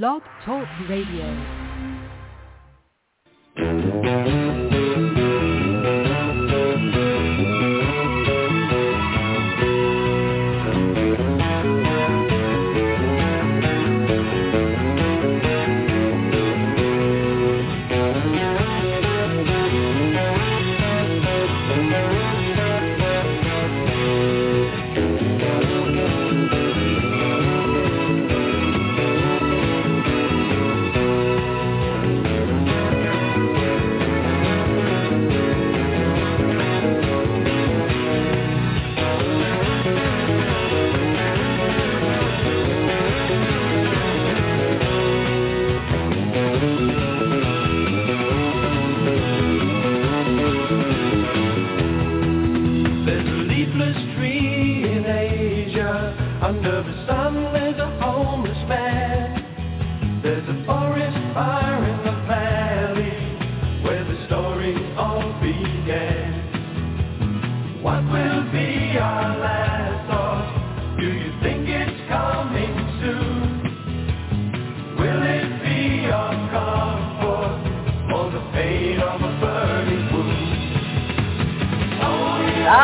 Blog Talk Radio.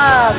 Ah.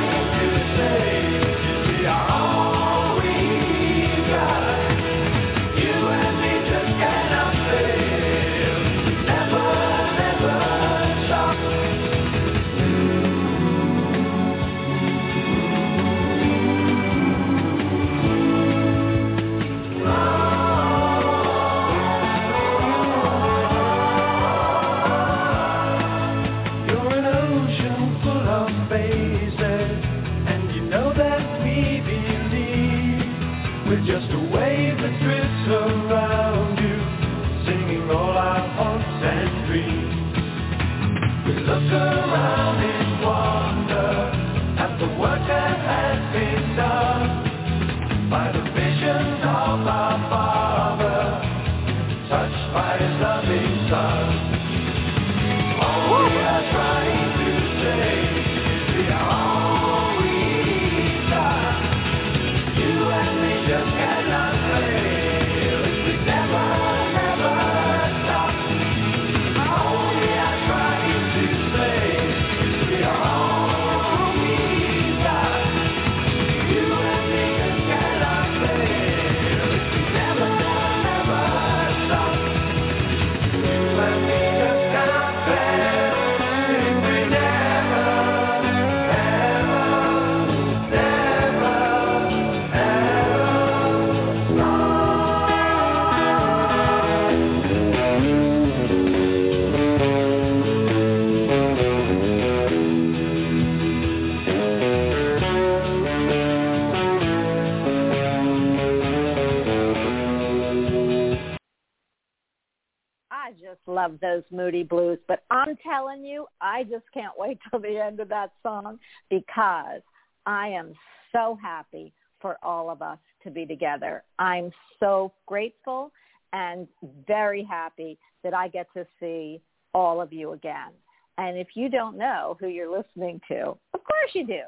Those Moody Blues, but I'm telling you, I just can't wait till the end of that song because I am so happy for all of us to be together. I'm so grateful and very happy that I get to see all of you again. And if you don't know who you're listening to, of course you do,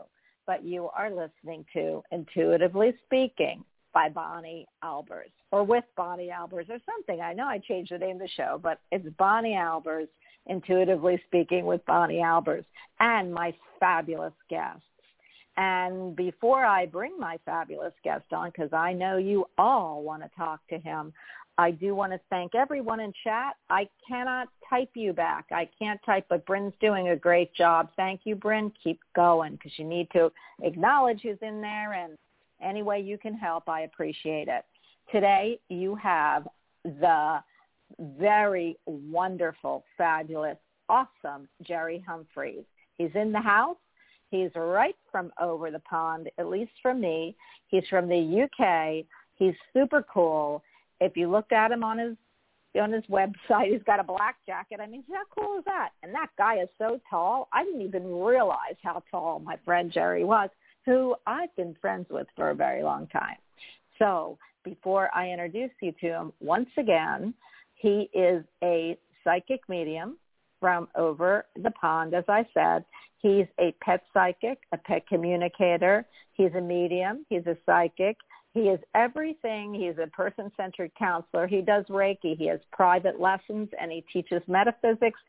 but you are listening to Intuitively Speaking by Bonnie Albers or with Bonnie Albers or something. I know I changed the name of the show, but it's Bonnie Albers, Intuitively Speaking with Bonnie Albers and my fabulous guests. And before I bring my fabulous guest on, because I know you all want to talk to him, I do want to thank everyone in chat. I cannot type you back. I can't type, but Bryn's doing a great job. Thank you, Bryn. Keep going because you need to acknowledge who's in there and any way you can help, I appreciate it. Today you have the very wonderful, fabulous, awesome Jerry Humphreys. He's in the house. He's right from over the pond, at least from me. He's from the UK. He's super cool. If you looked at him on his on his website, he's got a black jacket. I mean, how cool is that? And that guy is so tall. I didn't even realize how tall my friend Jerry was, who I've been friends with for a very long time. So before I introduce you to him, once again, he is a psychic medium from over the pond, as I said. He's a pet psychic, a pet communicator. He's a medium. He's a psychic. He is everything. He's a person-centered counselor. He does Reiki. He has private lessons and he teaches metaphysics.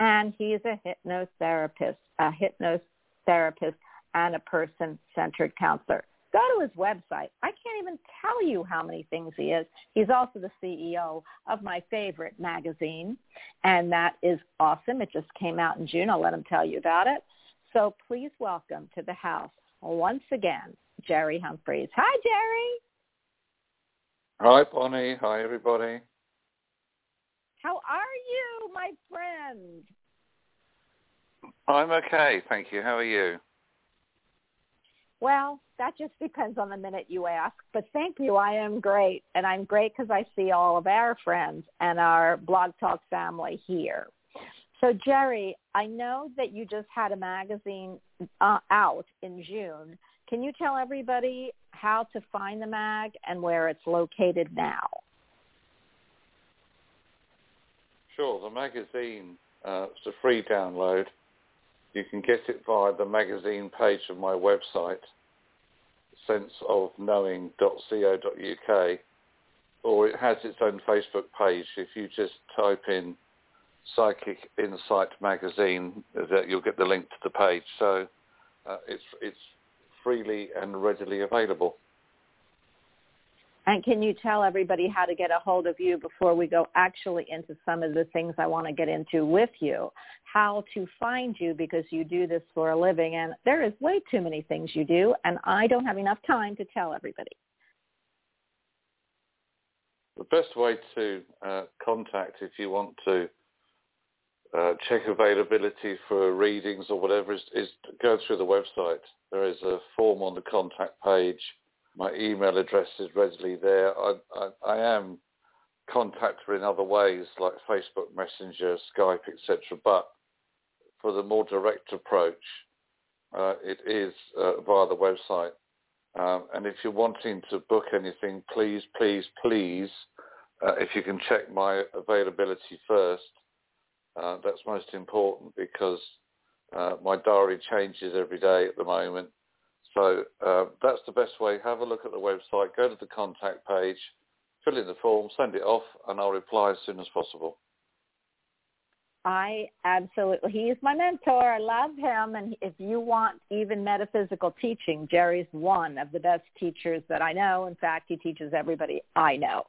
And he's a hypnotherapist, a hypnotherapist and a person-centered counselor. Go to his website. I can't even tell you how many things he is. He's also the CEO of my favorite magazine, and that is awesome. It just came out in June. I'll let him tell you about it. So please welcome to the house once again, Jerry Humphreys. Hi, Jerry. Hi, Bonnie. Hi, everybody. How are you, my friend? I'm okay, thank you. How are you? Well, that just depends on the minute you ask. But thank you. I am great. And I'm great because I see all of our friends and our Blog Talk family here. So, Jerry, I know that you just had a magazine uh, out in June. Can you tell everybody how to find the mag and where it's located now? Sure. The magazine, uh, it's a free download. You can get it via the magazine page of my website, senseofknowing.co.uk, or it has its own Facebook page. If you just type in Psychic Insight Magazine, that you'll get the link to the page. So uh, it's it's freely and readily available. And can you tell everybody how to get a hold of you before we go actually into some of the things I want to get into with you? How to find you because you do this for a living and there is way too many things you do and I don't have enough time to tell everybody. The best way to uh, contact if you want to uh, check availability for readings or whatever is, is go through the website. There is a form on the contact page my email address is readily there. I, I, I am contactable in other ways like Facebook Messenger, Skype, etc. But for the more direct approach, uh, it is uh, via the website. Um, and if you're wanting to book anything, please, please, please, uh, if you can check my availability first, uh, that's most important because uh, my diary changes every day at the moment so uh, that's the best way. Have a look at the website, go to the contact page, fill in the form, send it off, and I'll reply as soon as possible. I absolutely, he is my mentor. I love him. And if you want even metaphysical teaching, Jerry's one of the best teachers that I know. In fact, he teaches everybody I know.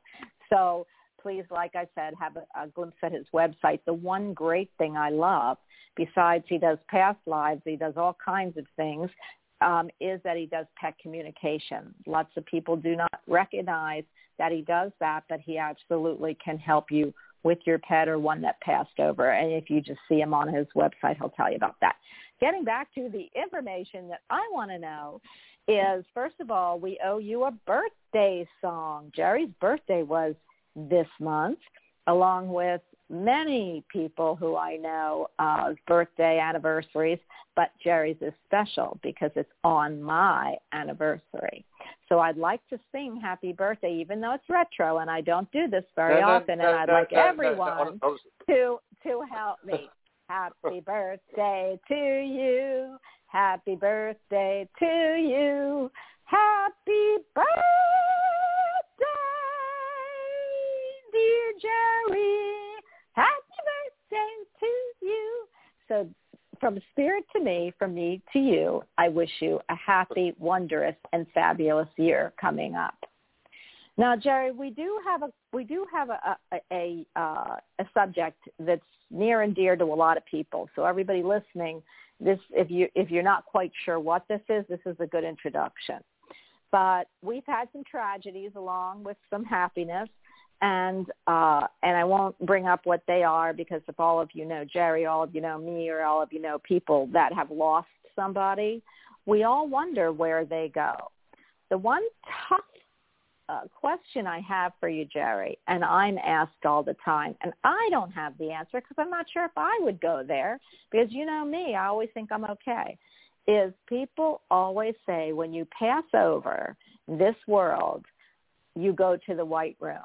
So please, like I said, have a, a glimpse at his website. The one great thing I love, besides he does past lives, he does all kinds of things, um, is that he does pet communication. Lots of people do not recognize that he does that, but he absolutely can help you with your pet or one that passed over. And if you just see him on his website, he'll tell you about that. Getting back to the information that I want to know is, first of all, we owe you a birthday song. Jerry's birthday was this month, along with many people who I know uh, birthday anniversaries, but Jerry's is special because it's on my anniversary. So I'd like to sing happy birthday, even though it's retro, and I don't do this very no, often, no, and I'd no, like everyone to to help me. Happy birthday to you. Happy birthday to you. Happy birthday, dear Jerry. To you. So from spirit to me, from me to you, I wish you a happy, wondrous, and fabulous year coming up. Now, Jerry, we do have a we do have a a, a, uh, a subject that's near and dear to a lot of people. So everybody listening, this if you if you're not quite sure what this is, this is a good introduction. But we've had some tragedies along with some happiness and uh, and I won't bring up what they are because if all of you know Jerry, all of you know me, or all of you know people that have lost somebody, we all wonder where they go. The one tough uh, question I have for you, Jerry, and I'm asked all the time, and I don't have the answer because I'm not sure if I would go there because you know me, I always think I'm okay. Is people always say when you pass over this world, you go to the white room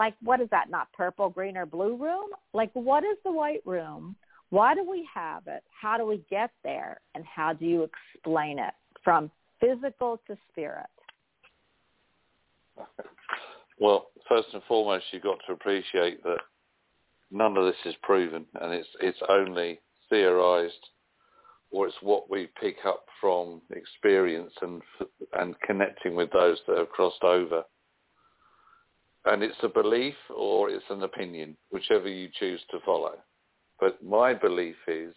like what is that not purple green or blue room? Like what is the white room? Why do we have it? How do we get there? And how do you explain it from physical to spirit? Well, first and foremost, you've got to appreciate that none of this is proven, and it's it's only theorized, or it's what we pick up from experience and and connecting with those that have crossed over. And it's a belief or it's an opinion, whichever you choose to follow. But my belief is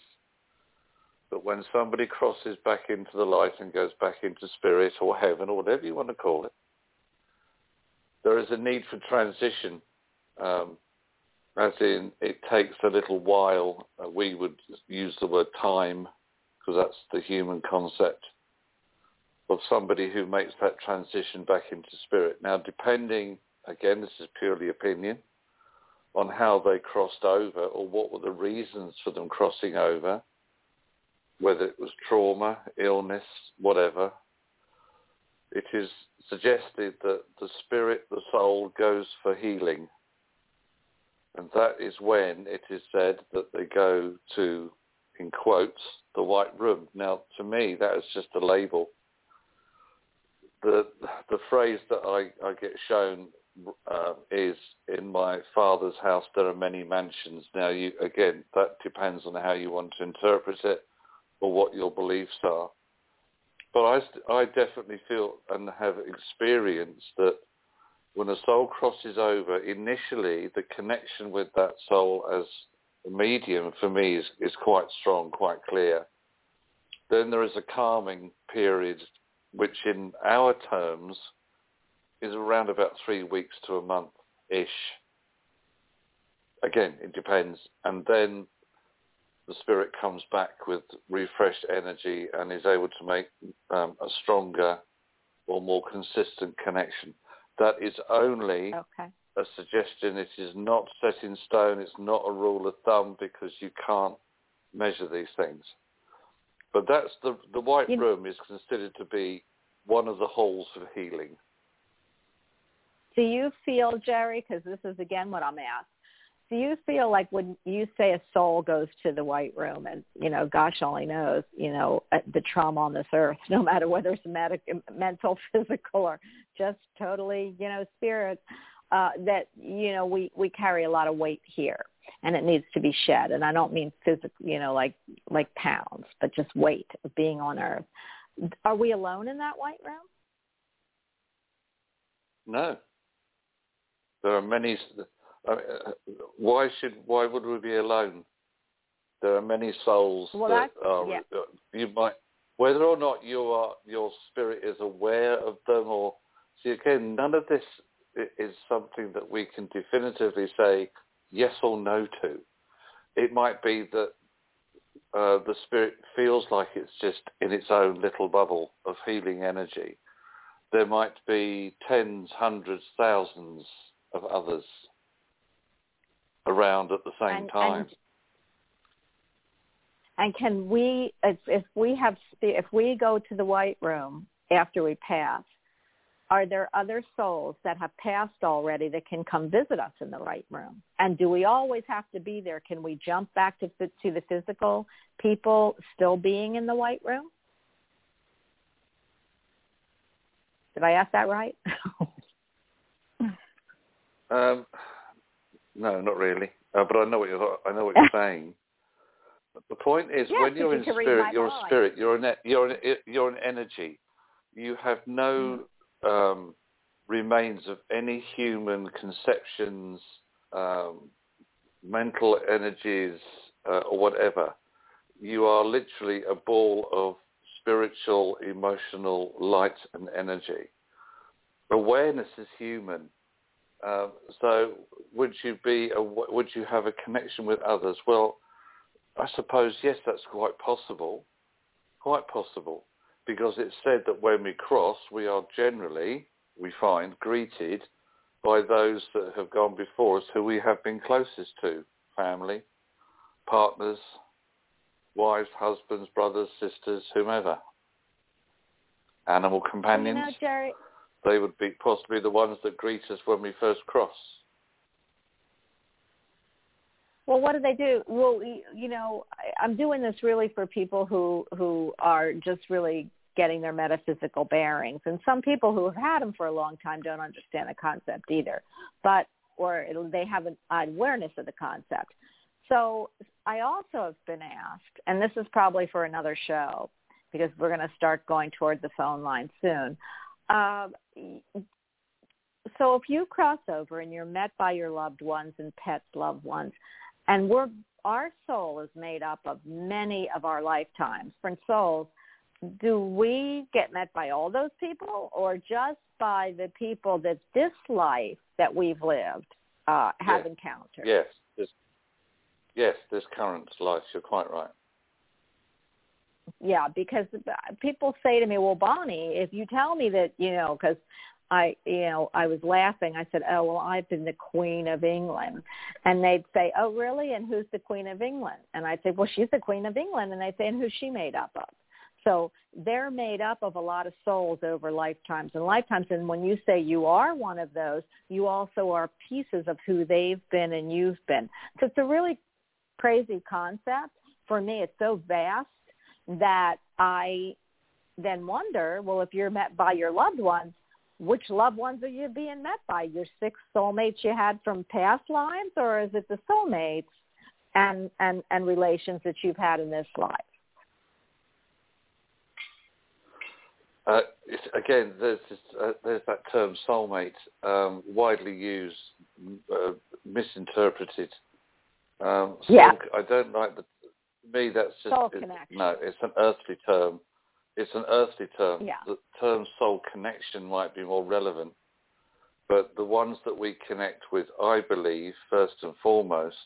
that when somebody crosses back into the light and goes back into spirit or heaven or whatever you want to call it, there is a need for transition, um, as in it takes a little while. Uh, we would use the word time because that's the human concept of somebody who makes that transition back into spirit. Now, depending, again, this is purely opinion, on how they crossed over or what were the reasons for them crossing over, whether it was trauma, illness, whatever, it is suggested that the spirit, the soul goes for healing. And that is when it is said that they go to, in quotes, the white room. Now, to me, that is just a label. The, the phrase that I, I get shown uh, is in my father's house there are many mansions. Now, you, again, that depends on how you want to interpret it or what your beliefs are. But I, I definitely feel and have experienced that when a soul crosses over, initially the connection with that soul as a medium for me is, is quite strong, quite clear. Then there is a calming period, which in our terms is around about three weeks to a month-ish. Again, it depends. And then the spirit comes back with refreshed energy and is able to make um, a stronger or more consistent connection. That is only Okay. a suggestion. It is not set in stone. It's not a rule of thumb because you can't measure these things. But that's the the white You- room is considered to be one of the halls of healing. Do you feel, Jerry, because this is again what I'm asked, do you feel like when you say a soul goes to the white room and, you know, gosh only knows, you know, uh, the trauma on this earth, no matter whether it's medic, mental, physical, or just totally, you know, spirit, uh, that, you know, we, we carry a lot of weight here and it needs to be shed. And I don't mean physical, you know, like, like pounds, but just weight of being on earth. Are we alone in that white room? No. There are many. Uh, why should? Why would we be alone? There are many souls Well, that are. yeah. uh, You might, whether or not you are, your spirit is aware of them, or see again, none of this is something that we can definitively say yes or no to. It might be that uh, the spirit feels like it's just in its own little bubble of healing energy. There might be tens, hundreds, thousands of others around at the same And- time. and- And can we, if, if we have, if we go to the white room after we pass, are there other souls that have passed already that can come visit us in the white room? And do we always have to be there? Can we jump back to to the physical people still being in the white room? Did I ask that right? Um, no, not really. Uh, but I know what you're. I know what you're saying. But the point is, Yes, when you're in spirit, you're a spirit. You're an. You're an. You're an energy. You have no um, remains of any human conceptions, um, mental energies, uh, or whatever. You are literally a ball of spiritual, emotional light and energy. Awareness is human. Um, so would you be, a, would you have a connection with others? Well, I suppose, yes, that's quite possible. Quite possible. Because it's said that when we cross, we are generally, we find, greeted by those that have gone before us who we have been closest to. Family, partners, wives, husbands, brothers, sisters, whomever. Animal Well, you companions know, Jerry, they would be possibly the ones that greet us when we first cross. Well, what do they do? Well, you know, I'm doing this really for people who who are just really getting their metaphysical bearings. And some people who have had them for a long time don't understand the concept either, but or they have an awareness of the concept. So I also have been asked, and this is probably for another show because we're going to start going toward the phone line soon. Uh, so if you cross over and you're met by your loved ones and pets loved ones, and we're our soul is made up of many of our lifetimes, different souls. Do we get met by all those people, or just by the people that this life that we've lived uh, have yes. encountered? Yes, this, yes, this current life. You're quite right. Yeah, because people say to me, "Well, Bonnie, if you tell me that you know, because I, you know, I was laughing. I said, "Oh well, I've been the Queen of England," and they'd say, "Oh really? And who's the Queen of England?" And I'd say, "Well, she's the Queen of England," and they'd say, "And who's she made up of?" So they're made up of a lot of souls over lifetimes and lifetimes. And when you say you are one of those, you also are pieces of who they've been and you've been. So it's a really crazy concept. For me, it's so vast that I then wonder, well, if you're met by your loved ones, which loved ones are you being met by? Your six soulmates you had from past lives, or is it the soulmates and and and relations that you've had in this life? Uh, again, there's this, uh, there's that term soulmate, um, widely used, uh, misinterpreted. Um, yeah. I don't like the. Me, that's just soul it, no. It's an earthly term it's an earthly term. Yeah. The term soul connection might be more relevant, but the ones that we connect with, I believe, first and foremost,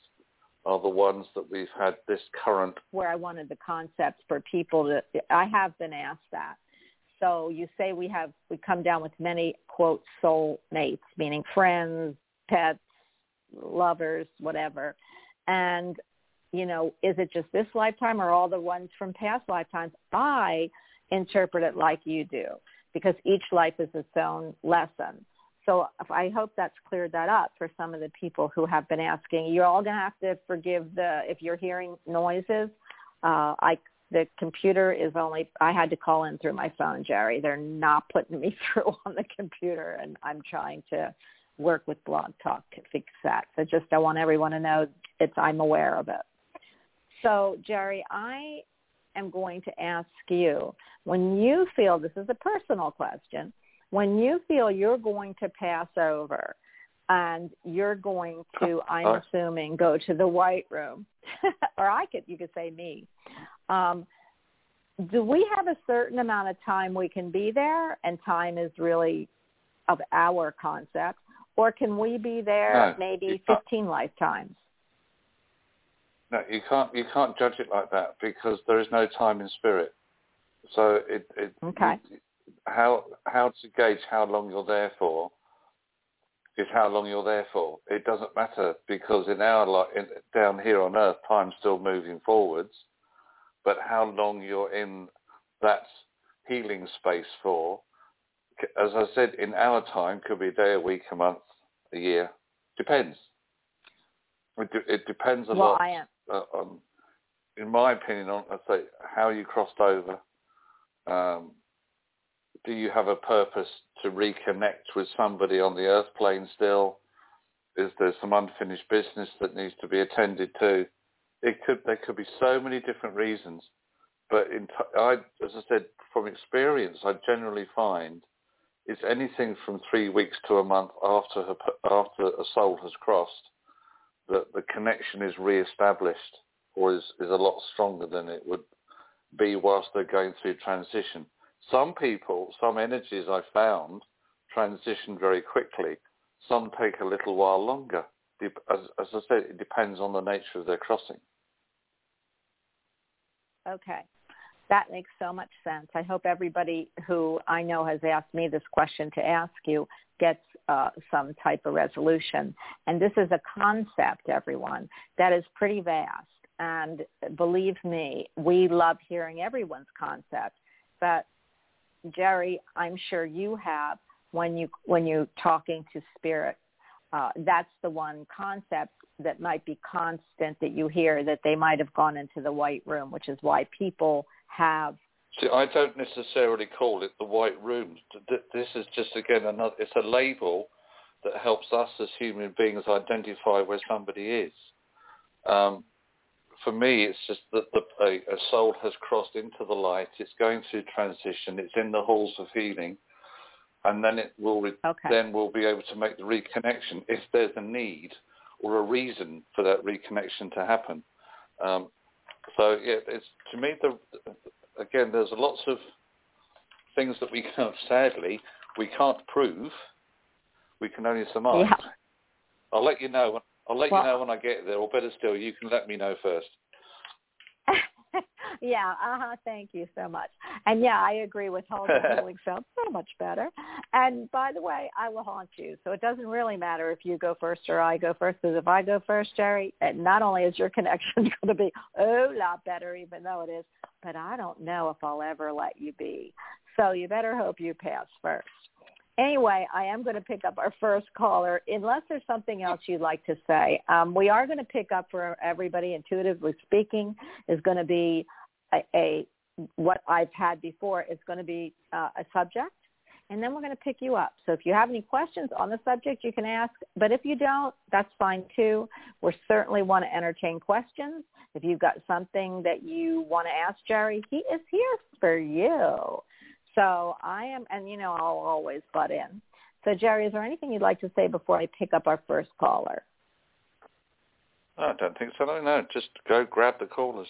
are the ones that we've had this current. Where I wanted the concepts for people to, I have been asked that. So you say we have, we come down with many, quote, soul mates, meaning friends, pets, lovers, whatever. And, you know, is it just this lifetime or all the ones from past lifetimes? I interpret it like you do because each life is its own lesson. So I hope that's cleared that up for some of the people who have been asking. You're all going to have to forgive the if you're hearing noises. Uh, I the computer is only I had to call in through my phone, Jerry. They're not putting me through on the computer, and I'm trying to work with Blog Talk to fix that. So just I want everyone to know it's I'm aware of it. So Jerry, I am going to ask you, when you feel, this is a personal question, when you feel you're going to pass over and you're going to, I'm assuming, go to the white room, or I could, you could say me, um, do we have a certain amount of time we can be there and time is really of our concept? Or can we be there no, maybe 15 lifetimes no, you can't. You can't judge it like that because there is no time in spirit. So it. it okay. It, how how to gauge how long you're there for is how long you're there for. It doesn't matter because in our life, in, down here on Earth, time's still moving forwards. But how long you're in that healing space for, as I said, in our time could be a day, a week, a month, a year. Depends. It, it depends a well, lot. I am uh, on, in my opinion, on let's say how you crossed over. Um, do you have a purpose to reconnect with somebody on the earth plane still? Is there some unfinished business that needs to be attended to? It could there could be so many different reasons, but in I, as I said from experience, I generally find it's anything from three weeks to a month after her, after a soul has crossed that the connection is re-established or is, is a lot stronger than it would be whilst they're going through transition. Some people, some energies I found transition very quickly. Some take a little while longer. As, as I said, it depends on the nature of their crossing. Okay. That makes so much sense. I hope everybody who I know has asked me this question to ask you gets uh, some type of resolution. And this is a concept, everyone, that is pretty vast. And believe me, we love hearing everyone's concept. But Jerry, I'm sure you have when you when you're talking to spirit. Uh, that's the one concept that might be constant that you hear that they might have gone into the white room, which is why people have See, I don't necessarily call it the white room. This is just again another. It's a label that helps us as human beings identify where somebody is. Um, for me, it's just that the, a, a, soul has crossed into the light. It's going through transition. It's in the halls of healing, and then it will re- okay. then we'll be able to make the reconnection if there's a need or a reason for that reconnection to happen. Um, so yeah, it's to me the again there's lots of things that we can't sadly we can't prove. We can only surmise. Yeah. I'll let you know. I'll let well, you know when I get there, or better still, you can let me know first. Yeah, uh-huh, thank you so much. And yeah, I agree with holding healing sounds so much better. And by the way, I will haunt you. So it doesn't really matter if you go first or I go first, because if I go first, Jerry, not only is your connection going to be a lot better, even though it is, but I don't know if I'll ever let you be. So you better hope you pass first anyway, I am going to pick up our first caller. Unless there's something else you'd like to say, um, we are going to pick up for everybody. Intuitively speaking, is going to be a, a what I've had before. Is going to be uh, a subject, and then we're going to pick you up. So if you have any questions on the subject, you can ask. But if you don't, that's fine too. We certainly want to entertain questions. If you've got something that you want to ask Jerry, he is here for you. So I am, and you know, I'll always butt in. So Jerry, is there anything you'd like to say before I pick up our first caller? I don't think so. No, no. Just go grab the callers.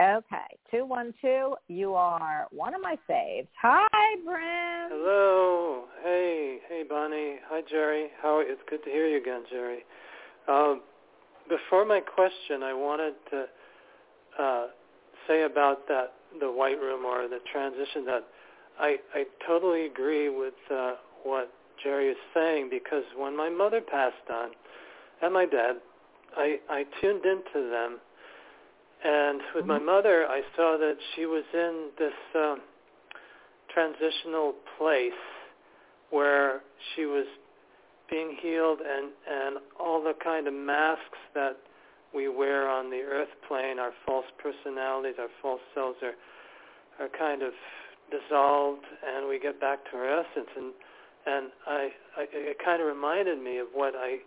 Okay, two one two. You are one of my faves. Hi, Brent. Hello. Hey, hey, Bonnie. Hi, Jerry. How? It's good to hear you again, Jerry. Um, before my question, I wanted to uh, say about that the white room or the transition that I I totally agree with uh, what Jerry is saying because when my mother passed on and my dad, I I tuned into them, and with mm-hmm. my mother, I saw that she was in this um, transitional place where she was being healed and and all the kind of masks that we wear on the earth plane, our false personalities, our false selves are are kind of dissolved, and we get back to our essence. And and I, I it kind of reminded me of what I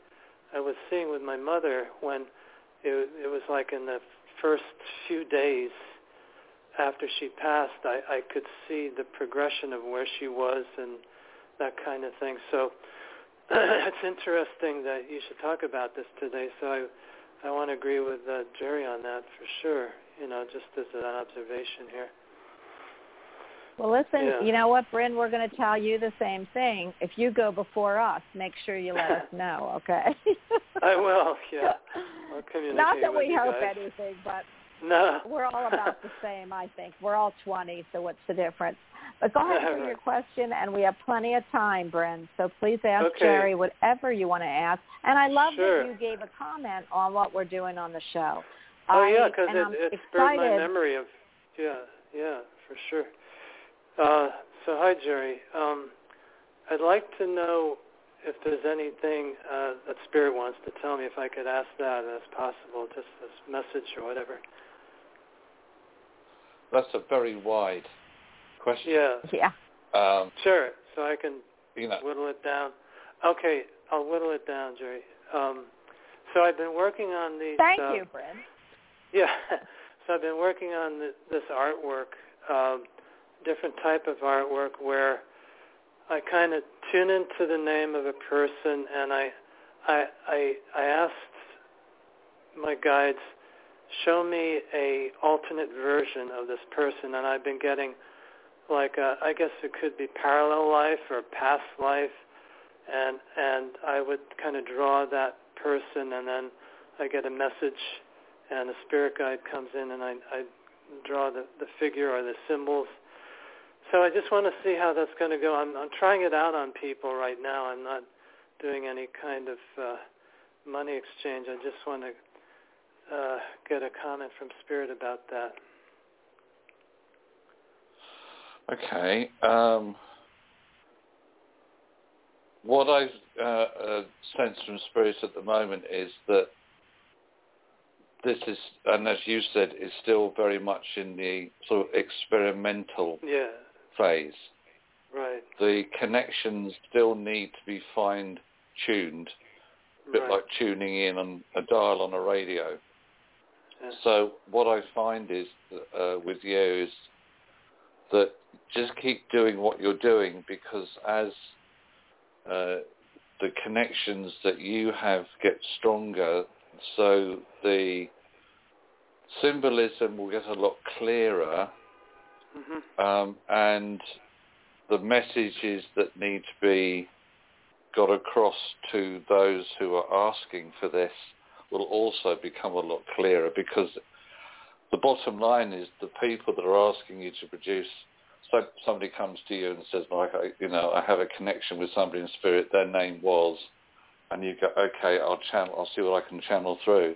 I was seeing with my mother when it, it was like in the first few days after she passed, I, I could see the progression of where she was and that kind of thing. So it's interesting that you should talk about this today. So I I want to agree with uh, Jerry on that for sure. You know, just as an observation here. Well, listen, yeah. you know what, Bryn, we're going to tell you the same thing. If you go before us, make sure you let us know, okay? I will, yeah. Not that we hope guys. anything, but no. we're all about the same, I think. We're all 20, so what's the difference? But go ahead for your question, and we have plenty of time, Bryn. So please ask okay. Jerry whatever you want to ask. And I love sure. that you gave a comment on what we're doing on the show. Oh I, yeah, because it, it spurred my memory of yeah, yeah, for sure. Uh, so hi, Jerry. Um, I'd like to know if there's anything uh, that Spirit wants to tell me, if I could ask that as possible, just as message or whatever. That's a very wide question. Yeah. Yeah. Um, sure. So I can you know. whittle it down. Okay, I'll whittle it down, Jerry. Um, so I've been working on these. Thank uh, you, Bryn. Yeah. so I've been working on the, this artwork, um, different type of artwork where I kind of tune into the name of a person, and I, I, I, I asked my guides show me a alternate version of this person, and I've been getting like a, I guess it could be parallel life or past life, and and I would kind of draw that person, and then I get a message, and a spirit guide comes in, and I, I draw the, the figure or the symbols. So I just want to see how that's going to go. I'm, I'm trying it out on people right now. I'm not doing any kind of uh, money exchange. I just want to uh, get a comment from Spirit about that. Okay. Um, what I uh, uh, sense from Spirit at the moment is that this is, and as you said, is still very much in the sort of experimental Yeah. Phase. Right. The connections still need to be fine-tuned, a bit right. like tuning in on a dial on a radio. Yeah. So what I find is uh, with you is that just keep doing what you're doing because as uh, the connections that you have get stronger, so the symbolism will get a lot clearer hmm um, and the messages that need to be got across to those who are asking for this will also become a lot clearer because the bottom line is the people that are asking you to produce so somebody comes to you and says like I, you know I have a connection with somebody in spirit. Their name was and you go okay I'll channel I'll see what I can channel through.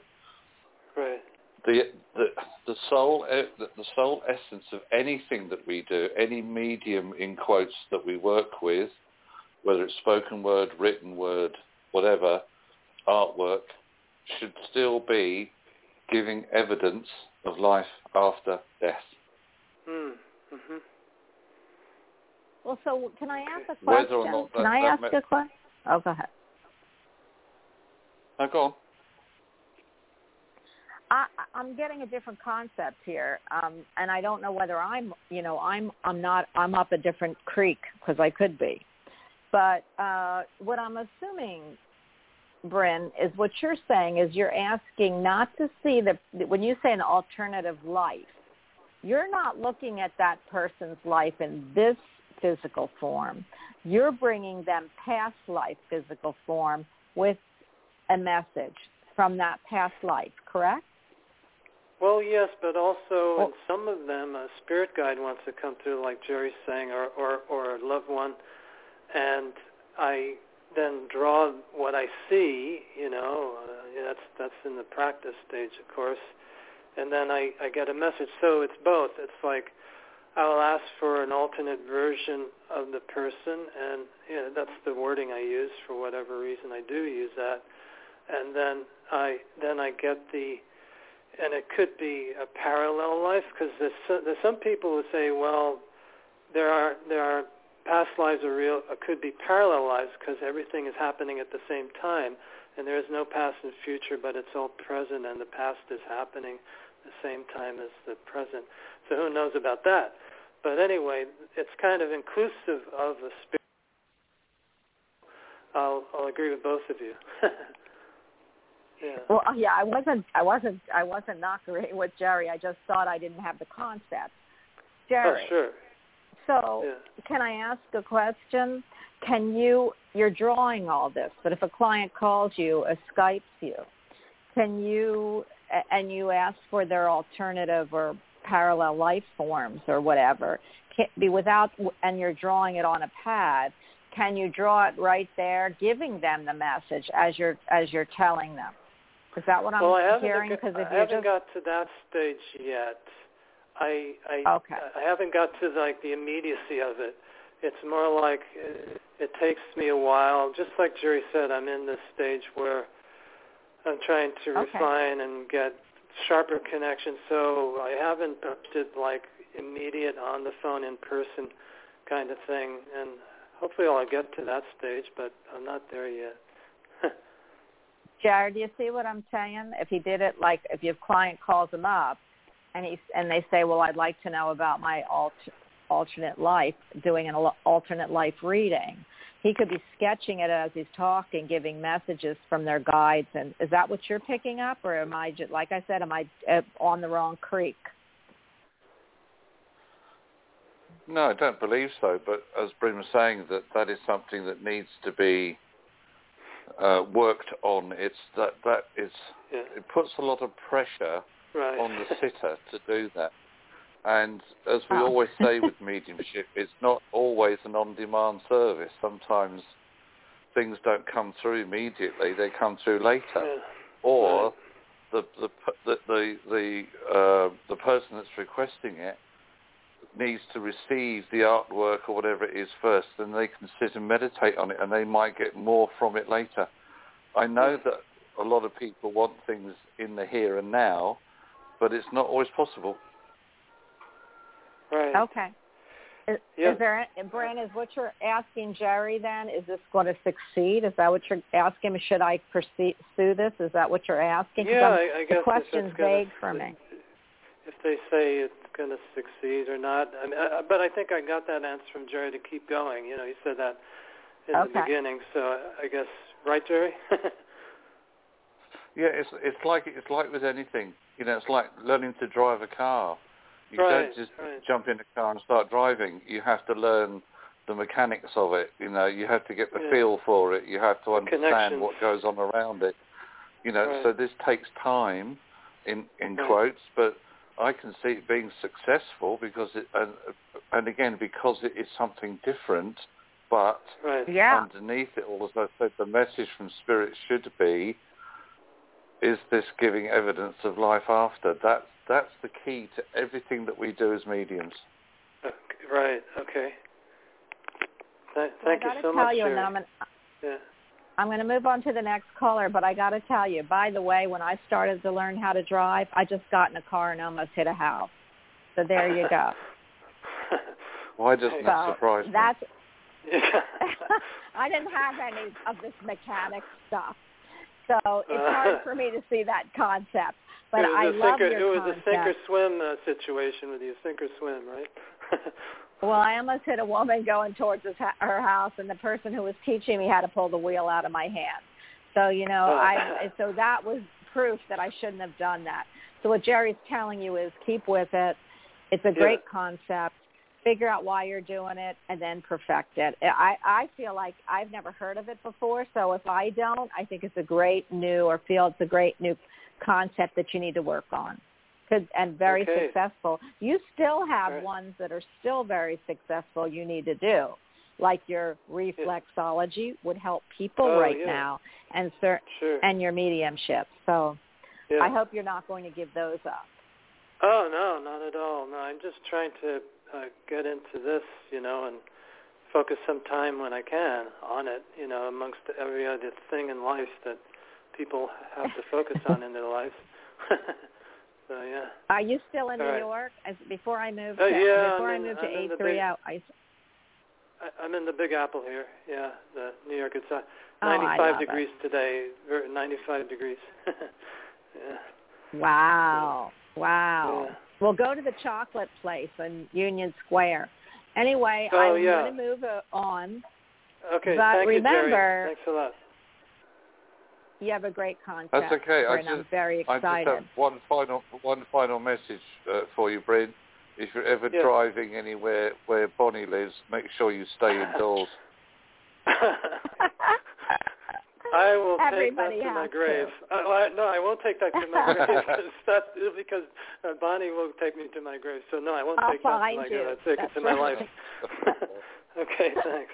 Right. The the the soul e- the the soul essence of anything that we do, any medium in quotes that we work with, whether it's spoken word, written word, whatever, artwork, should still be giving evidence of life after death. Mm. Mhm. Well, so can I ask a question? Whether or not can I that ask ma- a question? Oh, go ahead. Now go on. I, I'm getting a different concept here, um, and I don't know whether I'm, you know, I'm, I'm not, I'm up a different creek because I could be, but uh, what I'm assuming, Bryn, is what you're saying is you're asking not to see the when you say an alternative life, you're not looking at that person's life in this physical form. You're bringing them past life physical form with a message from that past life, correct? Well, yes, but also Well- in some of them, a spirit guide wants to come through, like Jerry's saying, or or, or a loved one, and I then draw what I see. You know, uh, yeah, that's that's in the practice stage, of course, and then I I get a message. So it's both. It's like I'll ask for an alternate version of the person, and you know, that's the wording I use for whatever reason I do use that, and then I then I get the and it could be a parallel life because there's, so- there's some people who say, well, there are there are past lives are real, uh, could be parallel lives because everything is happening at the same time, and there is no past and future, but it's all present, and the past is happening the same time as the present. So who knows about that? But anyway, it's kind of inclusive of a spirit. I'll I'll agree with both of you. yeah. Well, uh, yeah, I wasn't, I wasn't, I wasn't not agreeing with Jerry. I just thought I didn't have the concept. oh, Jerry, sure. so Yeah. can I ask a question? Can you, you're drawing all this, but if a client calls you, or Skypes you, can you, and you ask for their alternative or parallel life forms or whatever, can be without, and you're drawing it on a pad, can you draw it right there, giving them the message as you're as you're telling them? Is that what I'm well, I haven't, hearing? got- Because I haven't just got to that stage yet. I I Okay. I haven't got to like the immediacy of it. It's more like it, it takes me a while. Just like Jerry said, I'm in this stage where I'm trying to Okay. refine and get sharper connections. So I haven't did like immediate on the phone in person kind of thing, and hopefully I'll get to that stage, but I'm not there yet. Jared, do you see what I'm saying? If he did it like if your client calls him up and he and they say, "Well, I'd like to know about my alt, alternate life," doing an alternate life reading, he could be sketching it as he's talking, giving messages from their guides. And is that what you're picking up, or am I just like I said, am I uh, on the wrong creek? No, I don't believe so. But as Bryn was saying, that that is something that needs to be uh, worked on. It's that that is yeah. it puts a lot of pressure Right. on the sitter to do that. And as we Oh. always say with mediumship, it's not always an on-demand service. Sometimes things don't come through immediately; they come through later, yeah. or Right. the the the the the, uh, the person that's requesting it needs to receive the artwork or whatever it is first, then they can sit and meditate on it, and they might get more from it later. I know that a lot of people want things in the here and now, but it's not always possible. Right. Okay. Is, Yeah. is there, Bran, is what you're asking Jerry then? Is this going to succeed? Is that what you're asking? Should I pursue this? Is that what you're asking? Yeah, I'm- I, I guess the if question's it's gonna, vague for me. If they say it's going to succeed or not, I mean, uh, but I think I got that answer from Jerry to keep going. You know, he said that in the beginning, so I guess right, Jerry. Yeah, it's it's like it's like with anything. You know, it's like learning to drive a car. You Right, don't just right. jump in a car and start driving. You have to learn the mechanics of it. You know, you have to get the Yeah. feel for it. You have to understand what goes on around it. You know, Right. so this takes time, in in Right. quotes, but I can see it being successful because it and and again because it is something different, but right. Yeah. underneath it all, as I said, the message from Spirit should be, is this giving evidence of life after? That's, that's the key to everything that we do as mediums. Okay, right. Okay. Th- So thank I you gotta so tell much, you, Jerry. and I'm, gonna- Yeah. I'm going to move on to the next caller, but I got to tell you, by the way, when I started to learn how to drive, I just got in a car and almost hit a house. So there you go. Why doesn't that so surprise me? that's. I didn't have any of this mechanic stuff. So it's hard for me to see that concept. But I was love sinker, your It was concept. a sink or swim uh, situation with you, sink or swim, right? Well, I almost hit a woman going towards his, ha- her house, and the person who was teaching me had to pull the wheel out of my hand. So you know, Oh. I so that was proof that I shouldn't have done that. So what Jerry's telling you is keep with it. It's a Yeah. great concept. Figure out why you're doing it, and then perfect it. I I feel like I've never heard of it before, so if I don't, I think it's a great new or feel it's a great new concept that you need to work on. Could, and very Okay. successful. You still have Right. ones that are still very successful you need to do. Like your reflexology would help people Oh, right yeah. now and cer- sure. and your mediumship. So yeah. I hope you're not going to give those up. Oh no, not at all. No, I'm just trying to uh, get into this, you know, and focus some time when I can on it, you know, amongst every other thing in life that people have to focus on in their lives. so yeah. Are you still in All New right. York? As before I moved Uh, to yeah, before I'm I in- moved I'm to the three big- out. I I, I'm in the Big Apple here. Yeah, the New York. It's uh, Oh, I 95 love it. degrees today. 95 degrees. yeah. Wow. Wow. Yeah. Well, go to the chocolate place in Union Square. Anyway, Oh, I'm yeah. going to move on. Okay. But thank you, remember- Jerry. Thanks a lot. You have a great concept. That's okay. I and I'm just- very I just excited. have one final one final message uh, for you, Bryn. If you're ever Yeah. driving anywhere where Bonnie lives, make sure you stay indoors. I will Everybody take that to my grave. to. Uh, I, no, I won't take that to my grave because that's because uh, Bonnie will take me to my grave. So no, I won't I'll take that to my you. grave. I'll take That's it to my life. okay, thanks.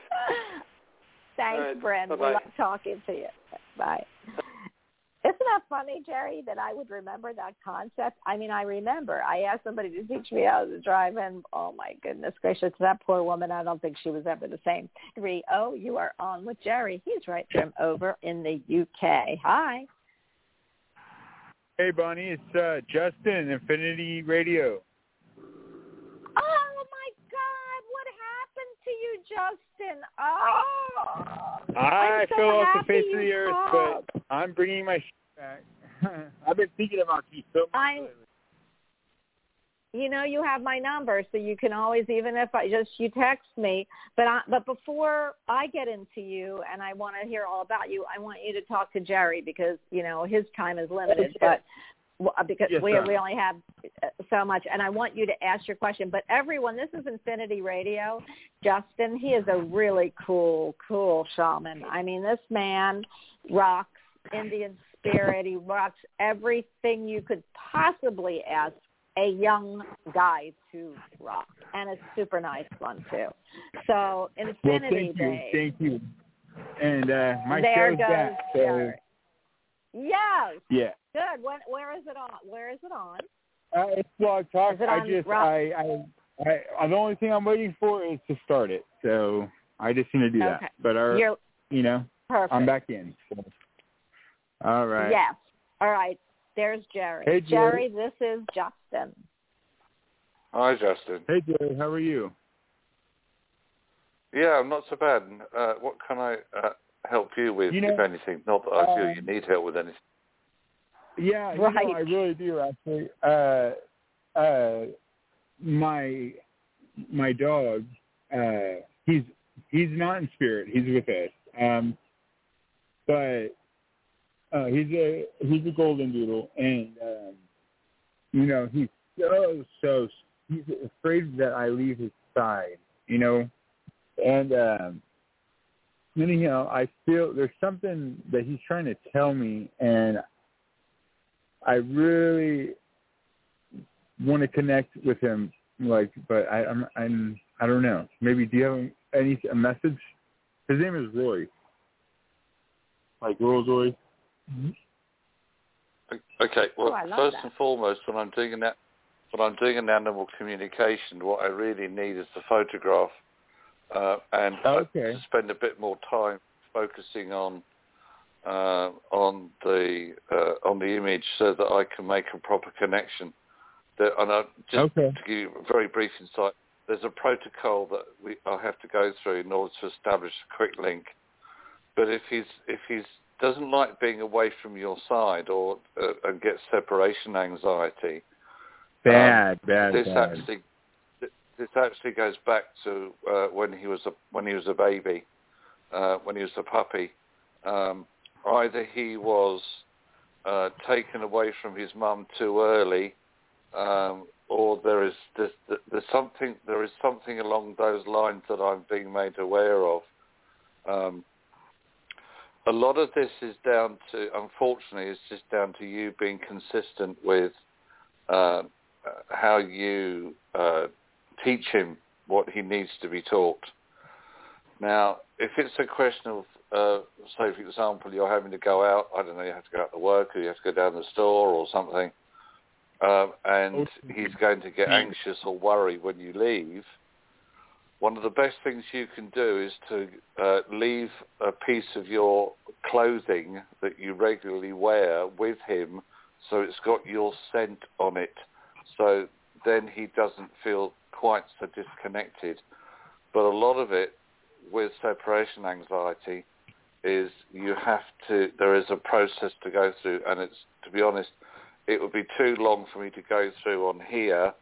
Thanks, All right, Bryn. We bye-bye. love talking to you. Bye. Isn't that funny, Jerry, that I would remember that concept? I mean, I remember. I asked somebody to teach me how to drive, and oh my goodness gracious, that poor woman, I don't think she was ever the same. Three, oh, you are on with Jerry. He's right from over in the UK. Hi. Hey, Bonnie, it's uh, Justin, Infinity Radio. Oh my God, what happened to you, Justin? Oh, I so fell off the face of the earth, called. but I'm bringing my shit back. I've been thinking about you so much. I- lately. you know you have my number so you can always even if i just you text me but I, but before i get into you and i want to hear all about you i want you to talk to jerry because you know his time is limited but well, because Yes, we we only have uh, so much and i want you to ask your question but everyone this is infinity radio justin he is a really cool cool shaman i mean this man rocks indian spirit he rocks everything you could possibly ask a young guy to rock, and it's super nice one too. So Well, Infinity thank you, Day. thank you. And uh, my there show's goes back, so Jerry. Yes, yeah. Good. When, where is it on? Where is it on? Uh, it's Blog Talk. It I just, Rock- I, I, I, the only thing I'm waiting for is to start it. So I just need to do Okay. that. But our, You're you know, perfect. I'm back in. So. All right. Yes. All right. There's Jerry. Hey, Jerry, Jerry. this is Justin. Hi, Justin. Hey, Jerry. How are you? Yeah, I'm not so bad. Uh, what can I uh, help you with, You know, if anything? Not that I feel um, you need help with anything. Yeah, you know, I really do actually. Uh, uh, my my dog, uh, he's he's not in spirit. He's with us. Um, but uh, he's a he's a golden doodle, and um, you know he's so so he's afraid that I leave his side. You know, and um, anyhow, I feel there's something that he's trying to tell me, and I really want to connect with him. Like, but I, I'm, I'm, I don't know. Maybe do you have any a message? His name is Roy. Like Rolls Royce. Okay. Well, Oh, first that. and foremost, when I'm doing an when I'm doing an animal communication, what I really need is the photograph, uh, and Okay. to spend a bit more time focusing on uh, on the uh, on the image so that I can make a proper connection. There, and I, just Okay. to give you a very brief insight, there's a protocol that we I have to go through in order to establish a quick link. But if he's if he's doesn't like being away from your side or uh, and gets separation anxiety, Bad, bad, this bad. actually this actually goes back to uh, when he was a when he was a baby, uh, when he was a puppy. Um, either he was uh, taken away from his mum too early, um, or there is there's, there's something there is something along those lines that I'm being made aware of. Um, a lot of this is down to, unfortunately, it's just down to you being consistent with uh, how you uh, teach him what he needs to be taught. Now, if it's a question of, uh, say, for example, you're having to go out, I don't know, you have to go out to work or you have to go down the store or something, um, and he's going to get anxious or worry when you leave, one of the best things you can do is to uh, leave a piece of your clothing that you regularly wear with him so it's got your scent on it. So then he doesn't feel quite so disconnected. But a lot of it with separation anxiety have to, there is a process to go through and it's, to be honest, it would be too long for me to go through on here,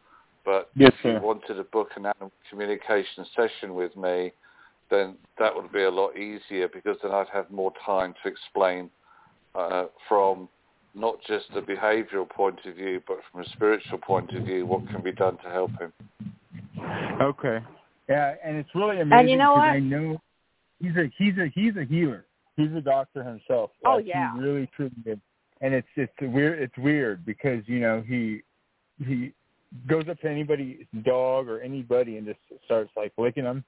but Yes, if you sir. wanted to book an animal communication session with me, then that would be a lot easier because then I'd have more time to explain uh, from not just a behavioural point of view, but from a spiritual point of view, what can be done to help him. Okay. Yeah, and it's really amazing And you know 'cause what? I know he's a he's a he's a healer. He's a doctor himself. Oh, Like, yeah. He really truly is. And it's it's weird it's weird because, you know, he he goes up to anybody's dog or anybody and just starts like licking them.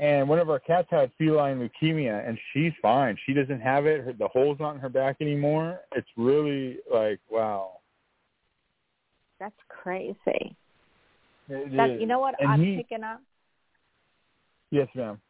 And one of our cats had feline leukemia, and she's fine. She doesn't have it. Her, the hole's not in her back anymore. It's really like wow. That's crazy. That, you know what And I'm he- picking up, Yes, ma'am.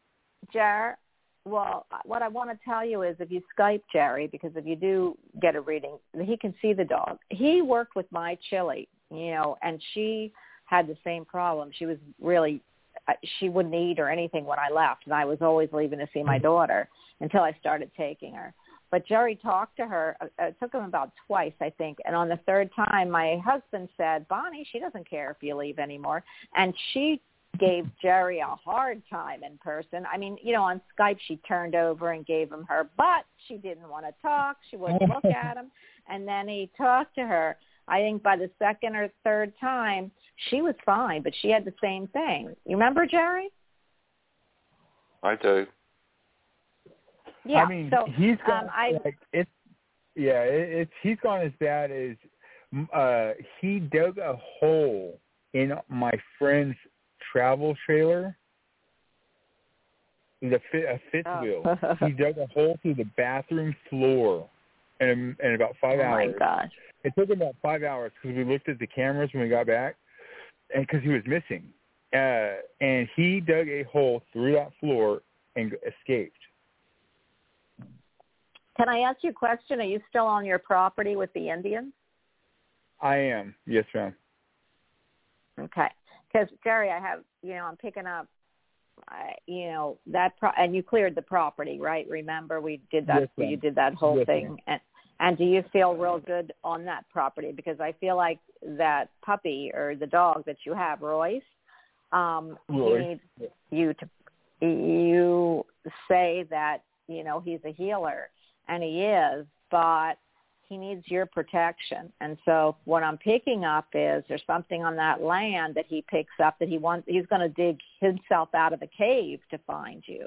Jer? Well, what I want to tell you is if you Skype Jerry, because if you do get a reading, he can see the dog. He worked with my Chili, you know, and she had the same problem. She was really, uh, she wouldn't eat or anything when I left, and I was always leaving to see my daughter until I started taking her. But Jerry talked to her. uh, It took him about twice, I think. And on the third time, my husband said, Bonnie, she doesn't care if you leave anymore. And she gave Jerry a hard time in person. I mean, you know, on Skype she turned over and gave him her butt. She didn't want to talk. She wouldn't look at him. And then he talked to her. I think by the second or third time, she was fine, but she had the same thing. You remember Jerry? I do. Yeah. I mean, so he's gone um, I like it's yeah, it, it's he's gone as bad as uh he dug a hole in my friend's travel trailer. The fit, a fifth Oh. wheel. he dug a hole through the bathroom floor in in about five oh hours. Oh my gosh. It took about five hours because we looked at the cameras when we got back, and because he was missing, uh, and he dug a hole through that floor and escaped. Can I ask you a question? Are you still on your property with the Indians? I am. Yes, ma'am. Okay. Because Jerry, I have, you know, I'm picking up, I, you know, that pro- and you cleared the property, right? Remember we did that. Yes, you did that whole Yes, thing, and and do you feel real good on that property? Because I feel like that puppy or the dog that you have, Royce, um, Royce, he needs yeah. you to you say that you know he's a healer, and he is, but he needs your protection. And so what I'm picking up is there's something on that land that he picks up that he wants he's going to dig himself out of the cave to find you.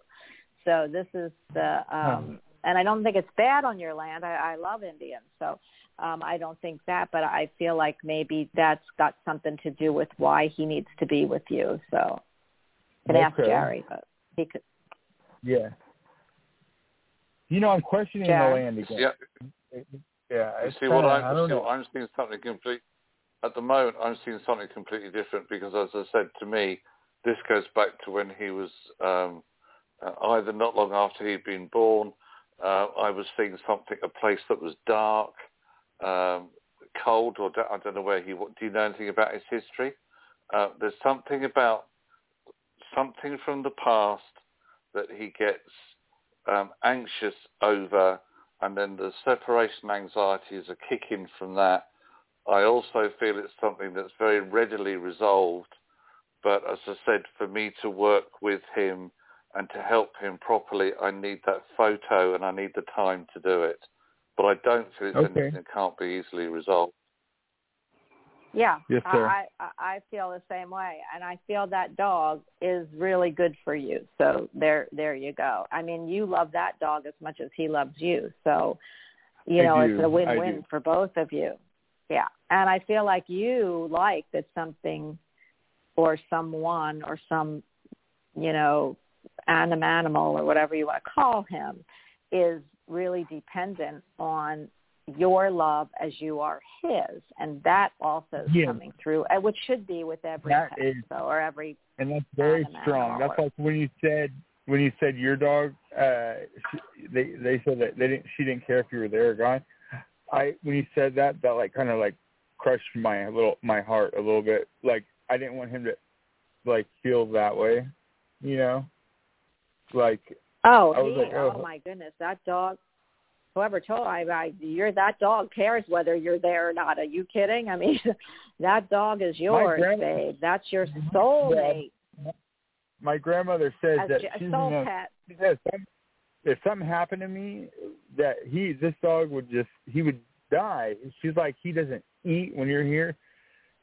So this is the um and I don't think it's bad on your land. I, I love Indians. So um I don't think that, but I feel like maybe that's got something to do with why he needs to be with you. So you can ask Okay. Jerry, but he could Yeah. You know, I'm questioning Jack? the land again. Yeah, Yeah. you see what I'm, I don't see what I'm seeing something complete. At the moment, I'm seeing something completely different because, as I said to me, this goes back to when he was um, uh, either not long after he'd been born. Uh, I was seeing something, a place that was dark, um, cold, or da- I don't know where he. wa- Do you know anything about his history? Uh, there's something about something from the past that he gets um, anxious over, and then the separation anxieties are kicking from that. I also feel it's something that's very readily resolved, but as I said, for me to work with him and to help him properly, I need that photo and I need the time to do it. But I don't feel it's Okay. anything that can't be easily resolved. Yeah, Yes, sir. I, I I feel the same way, and I feel that dog is really good for you. So there there you go. I mean, you love that dog as much as he loves you. So you I know, do. it's a win-win for both of you. Yeah, and I feel like you like that something or someone or some you know anim animal or whatever you want to call him is really dependent on your love as you are his and that also is Yeah. coming through uh, which should be with every That pet is- so or every and that's very strong. That's or- like when you said when you said your dog. Uh, she, they they said that they didn't. She didn't care if you were there or gone. I when you said that, that like kind of like crushed my little my heart a little bit. Like I didn't want him to like feel that way, you know. Like oh I was he like, oh. oh. my goodness that dog whoever told I, I you're that dog cares whether you're there or not are you kidding i mean that dog is yours babe that's your soulmate my grandmother says as that j- she's a soul gonna, pet she says if something happened to me, that he this dog would just he would die. She's like he doesn't eat when you're here.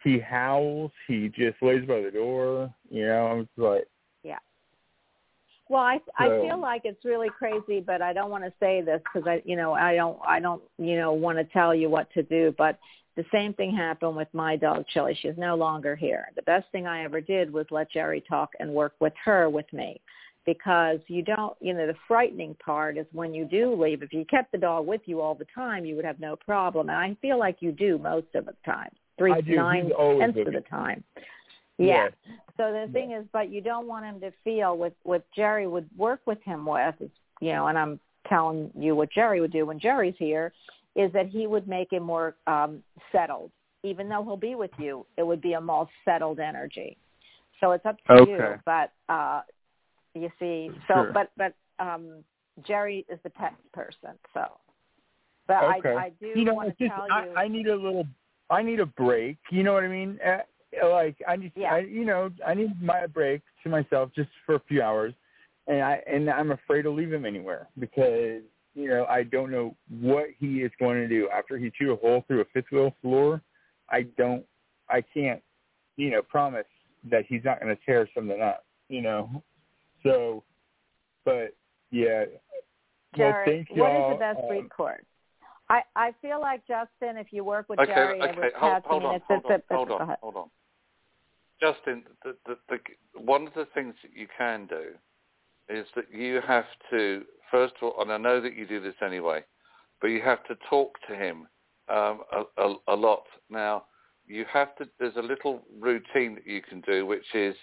He howls. He just lays by the door. You know, I'm just like Well, I I So- feel like it's really crazy, but I don't want to say this because I you know I don't I don't you know want to tell you what to do. But the same thing happened with my dog Chili. She's no longer here. The best thing I ever did was let Jerry talk and work with her with me, because you don't you know the frightening part is when you do leave. If you kept the dog with you all the time, you would have no problem. And I feel like you do most of the time, three I do. Nine tenths of the me. time. Yeah. So the thing is, but you don't want him to feel with what Jerry would work with him with, is, you know, and I'm telling you what Jerry would do when Jerry's here, is that he would make him more um, settled. Even though he'll be with you, it would be a more settled energy. So it's up to Okay. you. But uh, you see, so Sure. but but um, Jerry is the pet person. So, but Okay. I I do you know, want to just tell I, you. I need a little. I need a break. You know what I mean? Like I need, Yeah. I, you know, I need my break to myself just for a few hours, and I and I'm afraid to leave him anywhere because you know I don't know what he is going to do after he chewed a hole through a fifth wheel floor. I don't, I can't, you know, promise that he's not going to tear something up. You know, so, but yeah. well, Jerry, thank what is y'all. the best Um, recourse? I I feel like Justin, if you work with Okay, Jerry and okay, with hold, pets, hold I mean, on, it's, hold it's, on, it's, hold go on, ahead. hold on. Justin, the, the, the, one of the things that you can do is that you have to, first of all, and I know that you do this anyway, but you have to talk to him um, a, a, a lot. Now, you have to, there's a little routine that you can do, which is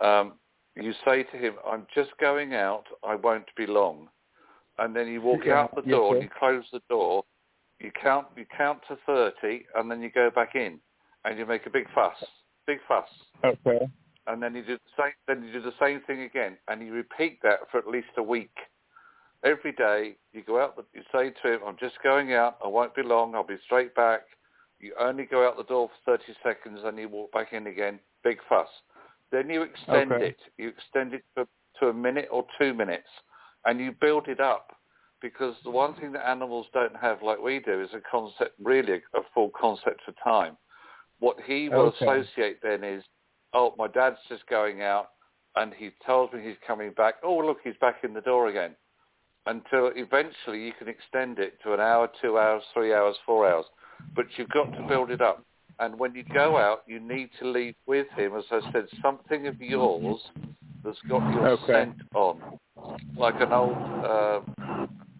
um, you say to him, I'm just going out, I won't be long. and then you walk Yeah, out the door and you close the door. You count you count to thirty, and then you go back in, and you make a big fuss, big fuss, Okay. and then you do the same. Then you do the same thing again, and you repeat that for at least a week. Every day you go out. You say to him, "I'm just going out. I won't be long. I'll be straight back." You only go out the door for 30 seconds, and you walk back in again. Big fuss. Then you extend Okay. it. You extend it to, to a minute or two minutes, and you build it up. Because the one thing that animals don't have, like we do, is a concept, really a, a full concept of time. What he will Okay. associate then is, oh, my dad's just going out, and he tells me he's coming back. Oh, look, he's back in the door again. Until eventually you can extend it to an hour, two hours, three hours, four hours. But you've got to build it up. And when you go out, you need to leave with him, as I said, something of yours that's got your Okay. scent on, like an old, uh,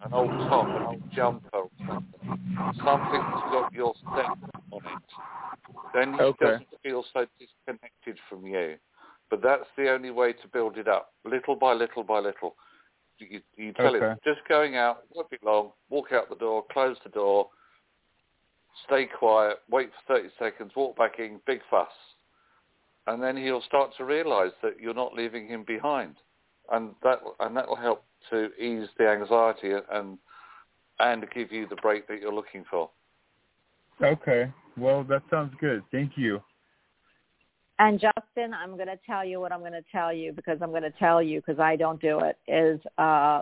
an old top, an old jumper, or something. Something that's got your scent on it. Then he Okay. doesn't feel so disconnected from you. But that's the only way to build it up, little by little by little. You, you tell Okay. him, just going out, won't be long, walk out the door, close the door, stay quiet, wait for 30 seconds, walk back in, big fuss. And then he'll start to realize that you're not leaving him behind. And that and that will help to ease the anxiety and and give you the break that you're looking for. Okay. Well, that sounds good. Thank you. And Justin, I'm going to tell you what I'm going to tell you because I'm going to tell you because I don't do it. Is uh,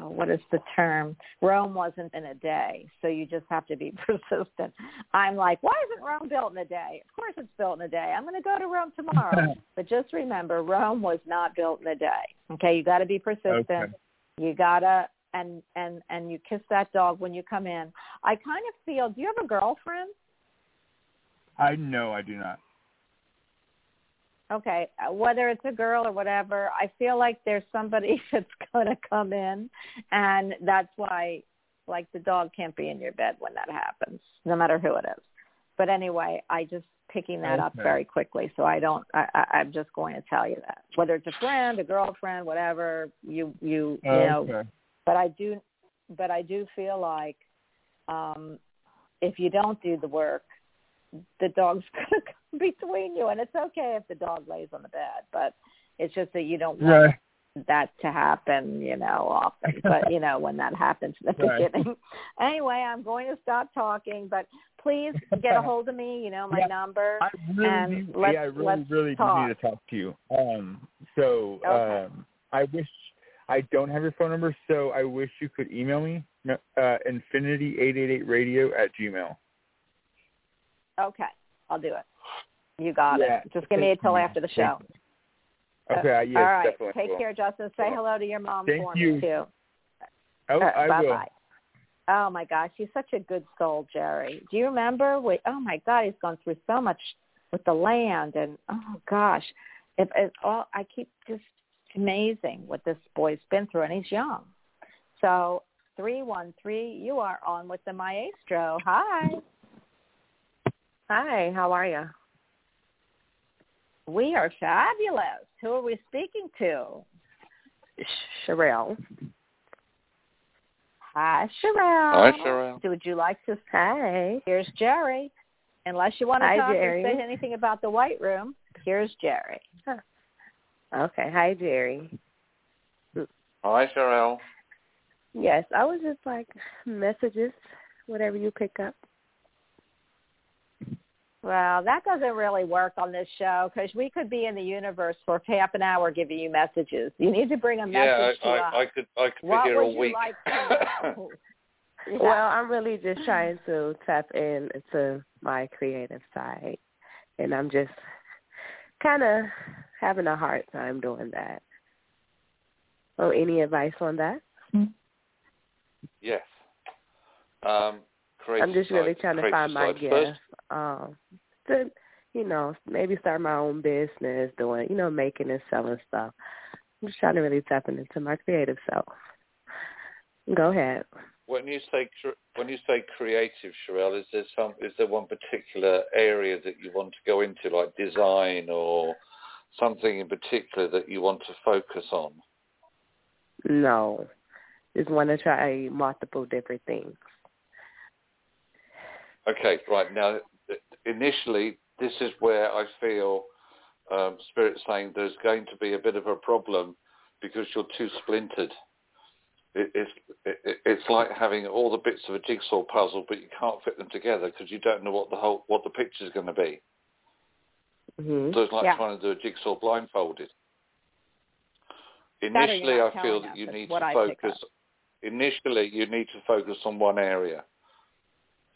oh, what is the term? Rome wasn't in a day, so you just have to be persistent. I'm like, why isn't Rome built in a day? Of course it's built in a day. I'm going to go to Rome tomorrow. but just remember, Rome was not built in a day. Okay, you got to be persistent. Okay. You gotta and and and you kiss that dog when you come in. I kind of feel. Do you have a girlfriend? I know I do not. Okay, uh, whether it's a girl or whatever, I feel like there's somebody that's going to come in, and that's why, like, the dog can't be in your bed when that happens, no matter who it is. But anyway, I just picking that up very quickly, so I don't. I, I, I'm just going to tell you that whether it's a friend, a girlfriend, whatever you you you know. okay. But I do, but I do feel like um if you don't do the work, the dog's going to come between you, and it's okay if the dog lays on the bed, but it's just that you don't want Right. that to happen, you know, often. But you know, when that happens in the Right. beginning. Anyway, I'm going to stop talking, but please get a hold of me. You know my Yeah. number. I really, And do, let's- yeah, I really, let's really do talk. need to talk to you. Um, so Okay. um, I wish I don't have your phone number, so I wish you could email me uh, infinity888radio at gmail. Okay, I'll do it. You got Yeah, it. Just give me until after the show. Okay, yes, All right. definitely. Take care, Justin. Say hello to your mom Thank for you. me too. Oh, Uh, I bye will. bye. Oh my gosh, he's such a good soul, Jerry. Do you remember? We, oh my God, he's gone through so much with the land, and oh gosh, if it all I keep just amazing what this boy's been through, and he's young. So three one three, you are on with the maestro. Hi, Hi, how are you? we are fabulous. Who are we speaking to? Sherelle. Hi, Sherelle. Hi, Sherelle. So would you like to? say? Here's Jerry. Unless you want to Hi, talk Jerry. or say anything about the White Room, here's Jerry. Okay. Hi, Jerry. Hi, Sherelle. Yes, I was just like messages, whatever you pick up. Well, that doesn't really work on this show because we could be in the universe for half an hour giving you messages. You need to bring a Yeah, message I, to I, us. I could I could what be here would all you week. like to know? Yeah. Well, I'm really just trying to tap in to my creative side, and I'm just kind of having a hard time doing that. So, any advice on that? yes. Um, I'm just really trying to find my side. gift. First, Um, to you know, maybe start my own business, doing you know, making and selling stuff. I'm just trying to really tap into my creative self. Go ahead. when you say when you say creative, Sherelle, is there some is there one particular area that you want to go into, like design or something in particular that you want to focus on? No, just want to try multiple different things. Okay, right now, initially, this is where I feel um, Spirit saying there's going to be a bit of a problem because you're too splintered. It, it's it, it's like having all the bits of a jigsaw puzzle, but you can't fit them together because you don't know what the whole what the picture is going to be. Mm-hmm. So it's like Yeah. trying to do a jigsaw blindfolded. That or you're Initially, I feel that you need to focus. Initially, you need to focus on one area.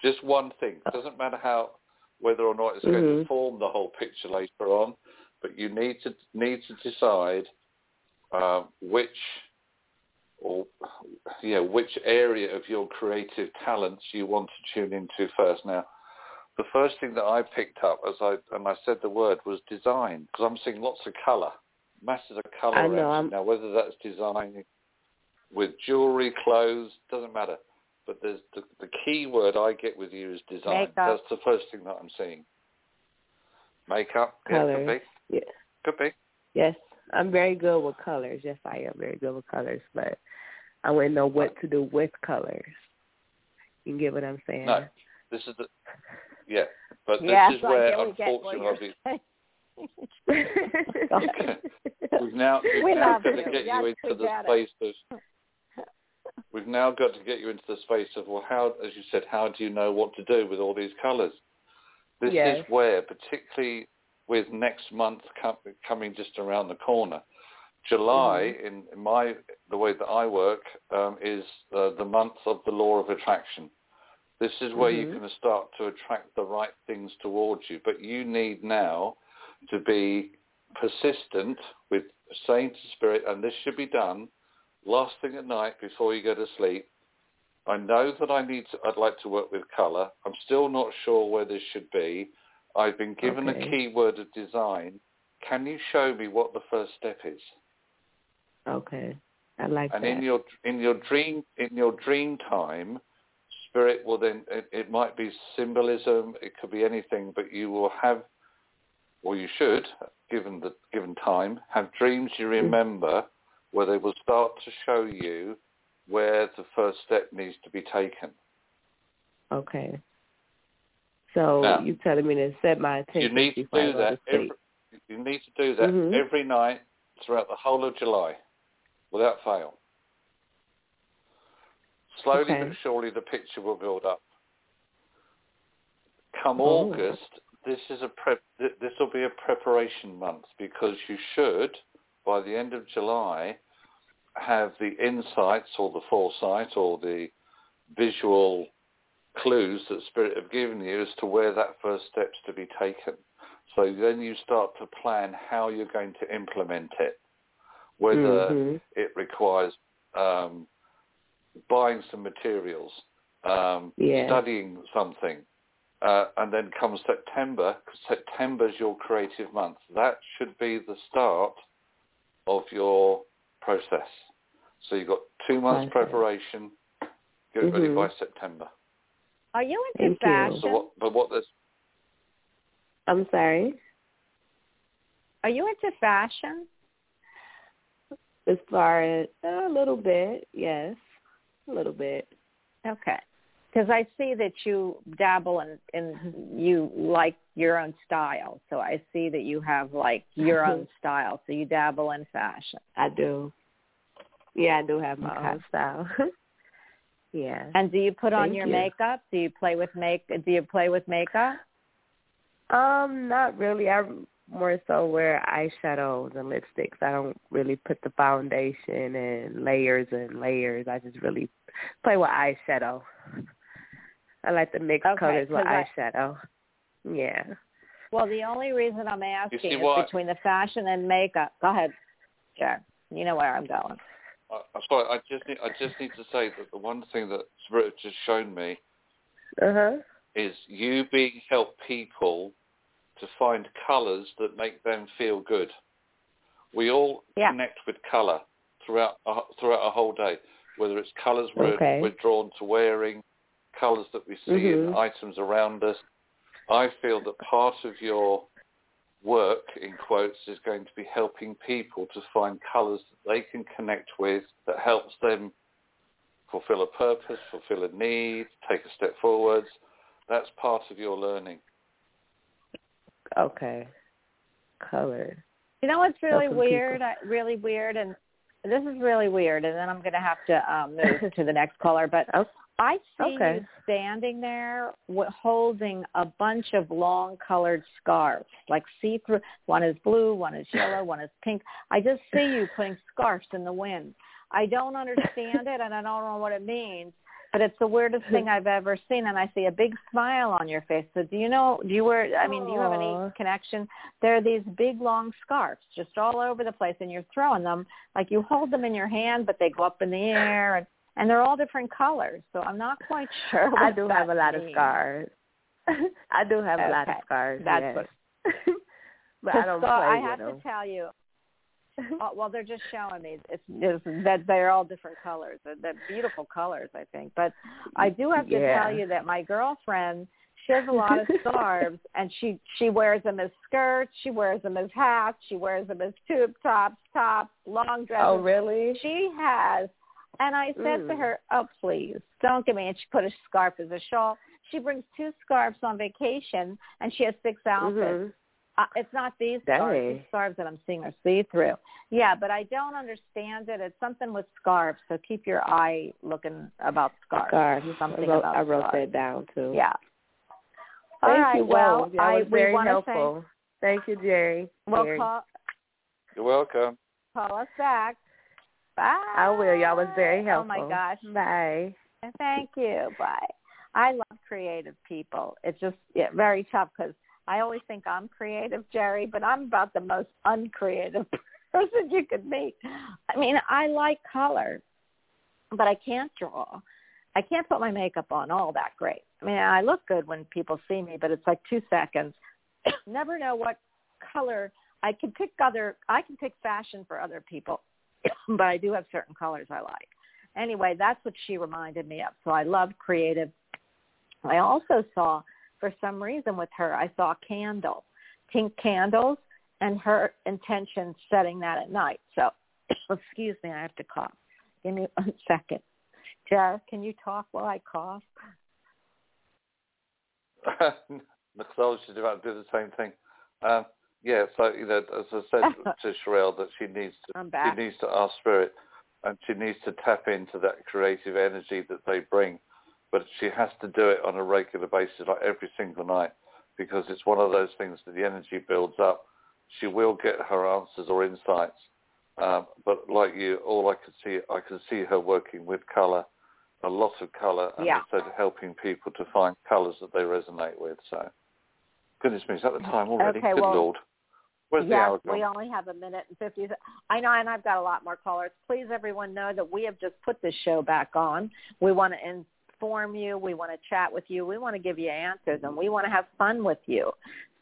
Just one thing. It doesn't matter how, whether or not it's going to Mhm. form the whole picture later on, but you need to need to decide um, which or yeah which area of your creative talents you want to tune into first. Now, the first thing that I picked up as I and I said the word was design because I'm seeing lots of colour, masses of colour I know, around. I'm- you. Now, whether that's design with jewelry, clothes, doesn't matter. But there's the, the key word I get with you is design. Makeup. That's the first thing that I'm seeing. Makeup, yeah, could Colors. be, Yeah. could be. Yes, I'm very good with colors. Yes, I am very good with colors, but I wouldn't know what to do with colors. You get what I'm saying? No, this is the yeah. But this yes, is I where unfortunately you're we've now we've We now you. to get you into the space of we've now got to get you into the space of well how as you said how do you know what to do with all these colours this Yes. is where particularly with next month com- coming just around the corner july Mm-hmm. in, in my the way that i work um, is uh, the month of the law of attraction this is where Mm-hmm. Mhm. you can start to attract the right things towards you but you need now to be persistent with saying to spirit and this should be done last thing at night before you go to sleep. I know that I need to, I'd like to work with colour. I'm still not sure where this should be. I've been given Okay. a keyword of design. Can you show me what the first step is? okay, I like And that. in your in your dream in your dream time, spirit will then it, it might be symbolism, it could be anything, but you will have or you should, given the given time, have dreams you mm. remember where they will start to show you where the first step needs to be taken. okay. So Now, you telling me to set my attention. You need to do that every, you need to do that Mhm. every night throughout the whole of July, without fail. Slowly Okay. but surely, the picture will build up. Come Oh. August, this is a prep. This will be a preparation month because you should, by the end of July, have the insights or the foresight or the visual clues that Spirit have given you as to where that first step's to be taken. So then you start to plan how you're going to implement it, whether Mhm. it requires um, buying some materials, um, Yeah. studying something, uh, and then comes September. September's your creative month. That should be the start of your process. So you've got two months Process. preparation. Get ready Mhm. by September. Are you into Thank you. fashion? So what? But what there's I'm sorry. Are you into fashion? As far as a little bit, yes, a little bit. Okay. Because I see that you dabble in, in you like your own style. So I see that you have like your own style. So you dabble in fashion. I do. Yeah, I do have my own style. yeah. And do you put on Thank your you. makeup? Do you play with make? Do you play with makeup? Um, not really. I more so wear eyeshadows and lipsticks. I don't really put the foundation and layers and layers. I just really play with eyeshadow. I like to mix Okay, colors with 'cause I- eyeshadow. Yeah. Well, the only reason I'm asking is what- between the fashion and makeup. Go ahead, Jack. You know where I'm going. I, I'm sorry. I just need. I just need to say that the one thing that Spirit has just shown me Uh huh. is you being help people to find colours that make them feel good. We all Yeah. connect with colour throughout a, throughout a whole day, whether it's colours we're, Okay. we're drawn to wearing, colours that we see in Mhm. items around us. I feel that part of your work, in quotes, is going to be helping people to find colours that they can connect with that helps them fulfill a purpose, fulfill a need, take a step forwards. That's part of your learning. Okay. Color. You know what's really Helping weird? I, really weird, and this is really weird. And then I'm going to have to um, move to the next caller. But Oh, I see Okay. you standing there holding a bunch of long colored scarves, like see-through. One is blue, one is yellow, one is pink. I just see you putting scarves in the wind. I don't understand it, and I don't know what it means. But it's the weirdest thing I've ever seen, and I see a big smile on your face. So, do you know? Do you wear? I mean, do you have any connection? There are these big long scarves just all over the place, and you're throwing them like you hold them in your hand, but they go up in the air, and and they're all different colors. So I'm not quite sure. I do have a lot of means. scars. I do have a lot of Okay. scars. That's yes. what- but I don't scar- play I have them. to tell you. Oh, well, they're just showing me it's, it's that they're all different colors. They're, they're beautiful colors, I think. But I do have to Yeah. tell you that my girlfriend, she has a lot of scarves, and she she wears them as skirts. She wears them as hats. She wears them as tube tops, tops, long oh, dresses. Oh, really? She has. And I said to Mm. her, oh, please, don't give me. And she put a scarf as a shawl. She brings two scarves on vacation, and she has six outfits. Mhm. Uh, it's not these scarves. These scarves that I'm seeing are see-through. Yeah, but I don't understand it. It's something with scarves, so keep your eye looking about scarves. Scarves. Something I wrote, about I wrote scarves. that down too. Yeah. Thank All right. you. Well, Wow, that I was very want to helpful. Thank you, Jerry. well, Jerry. call You're welcome. call us back. Bye. I will. Y'all was very helpful. Oh my gosh. Bye. Thank you. Bye. I love creative people. It's just yeah, very tough because I always think I'm creative, Jerry, but I'm about the most uncreative person you could meet. I mean, I like color, but I can't draw. I can't put my makeup on all that great. I mean, I look good when people see me, but it's like two seconds. Never know what color I can pick other. I can pick fashion for other people, but I do have certain colors I like. Anyway, that's what she reminded me of. So I love creative. I also saw, for some reason with her, I saw a candle, pink candles, and her intention setting that at night. So, excuse me, I have to cough. Give me one second. Jared, can you talk while I cough? because I was just about to do the same thing. Um, yeah, so you know, as I said to Sherelle, that she needs to she needs to ask spirit, and she needs to tap into that creative energy that they bring, but she has to do it on a regular basis, like every single night, because it's one of those things that the energy builds up. She will get her answers or insights, um, but like you, all I could see, I could see her working with color, a lot of color, and Yeah. said, helping people to find colors that they resonate with. So, goodness me, is that the time already? Okay, Good well, lord. Where's the yes, we only have a minute and 50. I know, and I've got a lot more callers. Please, everyone, know that we have just put this show back on. We want to inform you. We want to chat with you. We want to give you answers, and we want to have fun with you.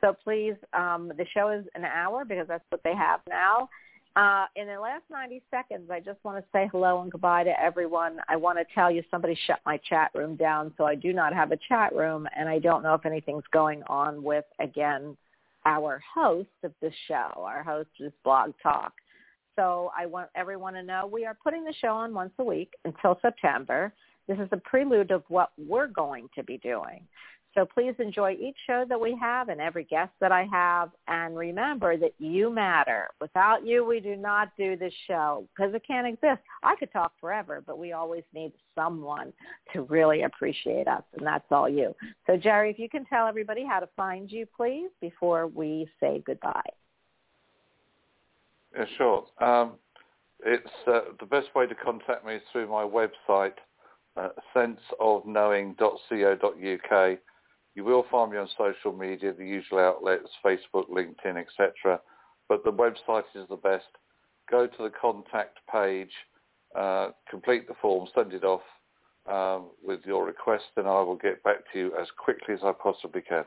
So please, um, the show is an hour because that's what they have now. Uh, in the last 90 seconds, I just want to say hello and goodbye to everyone. I want to tell you somebody shut my chat room down, so I do not have a chat room, and I don't know if anything's going on with, again, our host of the show. Our host is Blog Talk. So I want everyone to know we are putting the show on once a week until September. This is a prelude of what we're going to be doing. So please enjoy each show that we have and every guest that I have. And remember that you matter. Without you, we do not do this show because it can't exist. I could talk forever, but we always need someone to really appreciate us, and that's all you. So Jerry, if you can tell everybody how to find you, please, before we say goodbye. Yeah, sure. Um, it's uh, the best way to contact me is through my website, uh, senseofknowing.co.uk. You will find me on social media, the usual outlets, Facebook, LinkedIn, etc. But the website is the best. Go to the contact page, uh, complete the form, send it off um, with your request, and I will get back to you as quickly as I possibly can.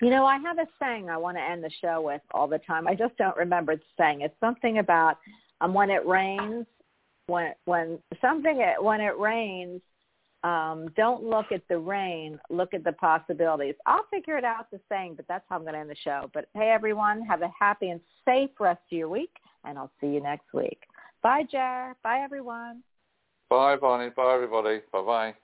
You know, I have a saying I want to end the show with all the time. I just don't remember the saying. It's something about um, when it rains, when when something when it rains, um, don't look at the rain, look at the possibilities. I'll figure it out the saying, but that's how I'm going to end the show. But hey, everyone, have a happy and safe rest of your week, and I'll see you next week. Bye, Jar. Bye, everyone. Bye, Bonnie. Bye, everybody. Bye-bye.